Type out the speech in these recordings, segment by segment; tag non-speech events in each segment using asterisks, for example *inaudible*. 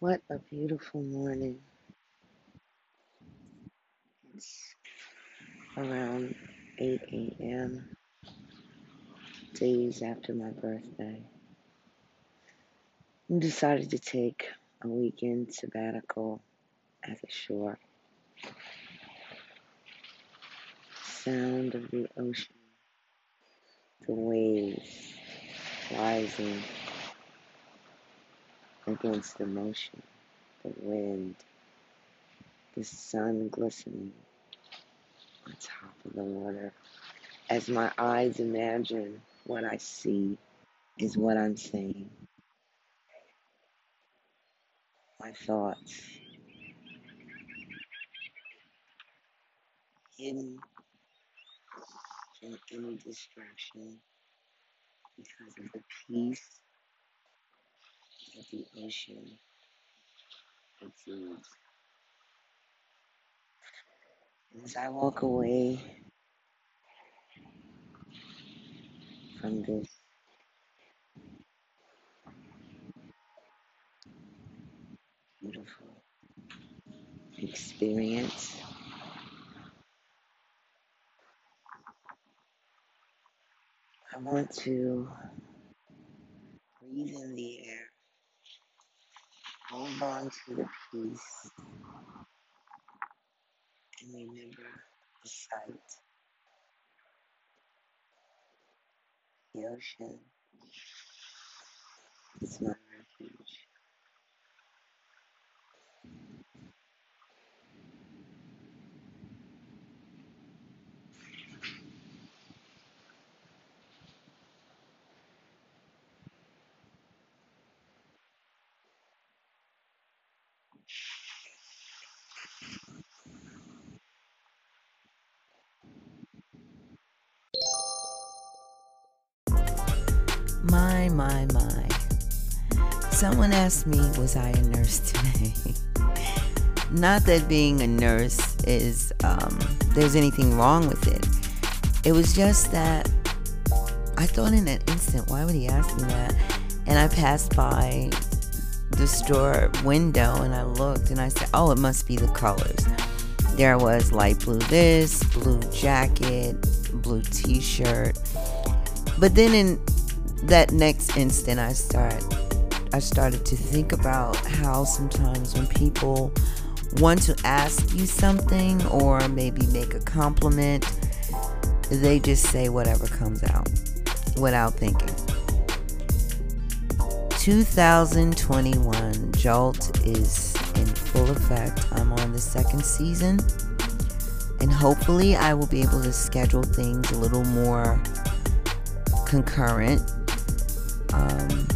What a beautiful morning. It's around 8 a.m., days after my birthday. I decided to take a weekend sabbatical at the shore. Sound of the ocean, the waves rising against the motion, the wind, the sun glistening on top of the water. As my eyes imagine what I see is what I'm saying. My thoughts hidden from any distraction because of the peace that the ocean exudes. As I walk away from this beautiful experience, I want to breathe in the air, on to the peace, and remember the sight, the ocean. It's my My, my, my. Someone asked me, was I a nurse *laughs* today? Not that being a nurse is, um, there's anything wrong with it. It was just that I thought in an instant, why would he ask me that? And I passed by the store window and I looked and I said, oh, it must be the colors. There was light blue this, blue jacket, blue t shirt. But then in that next instant I start I started to think about how sometimes when people want to ask you something or maybe make a compliment, they just say whatever comes out without thinking. 2021 Jolt is in full effect. I'm on the second season, and hopefully, I will be able to schedule things a little more concurrent um,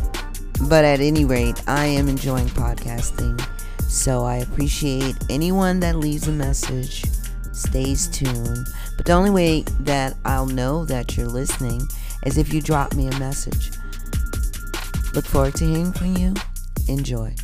but at any rate, I am enjoying podcasting. So I appreciate anyone that leaves a message, stays tuned. But the only way that I'll know that you're listening is if you drop me a message. Look forward to hearing from you. Enjoy.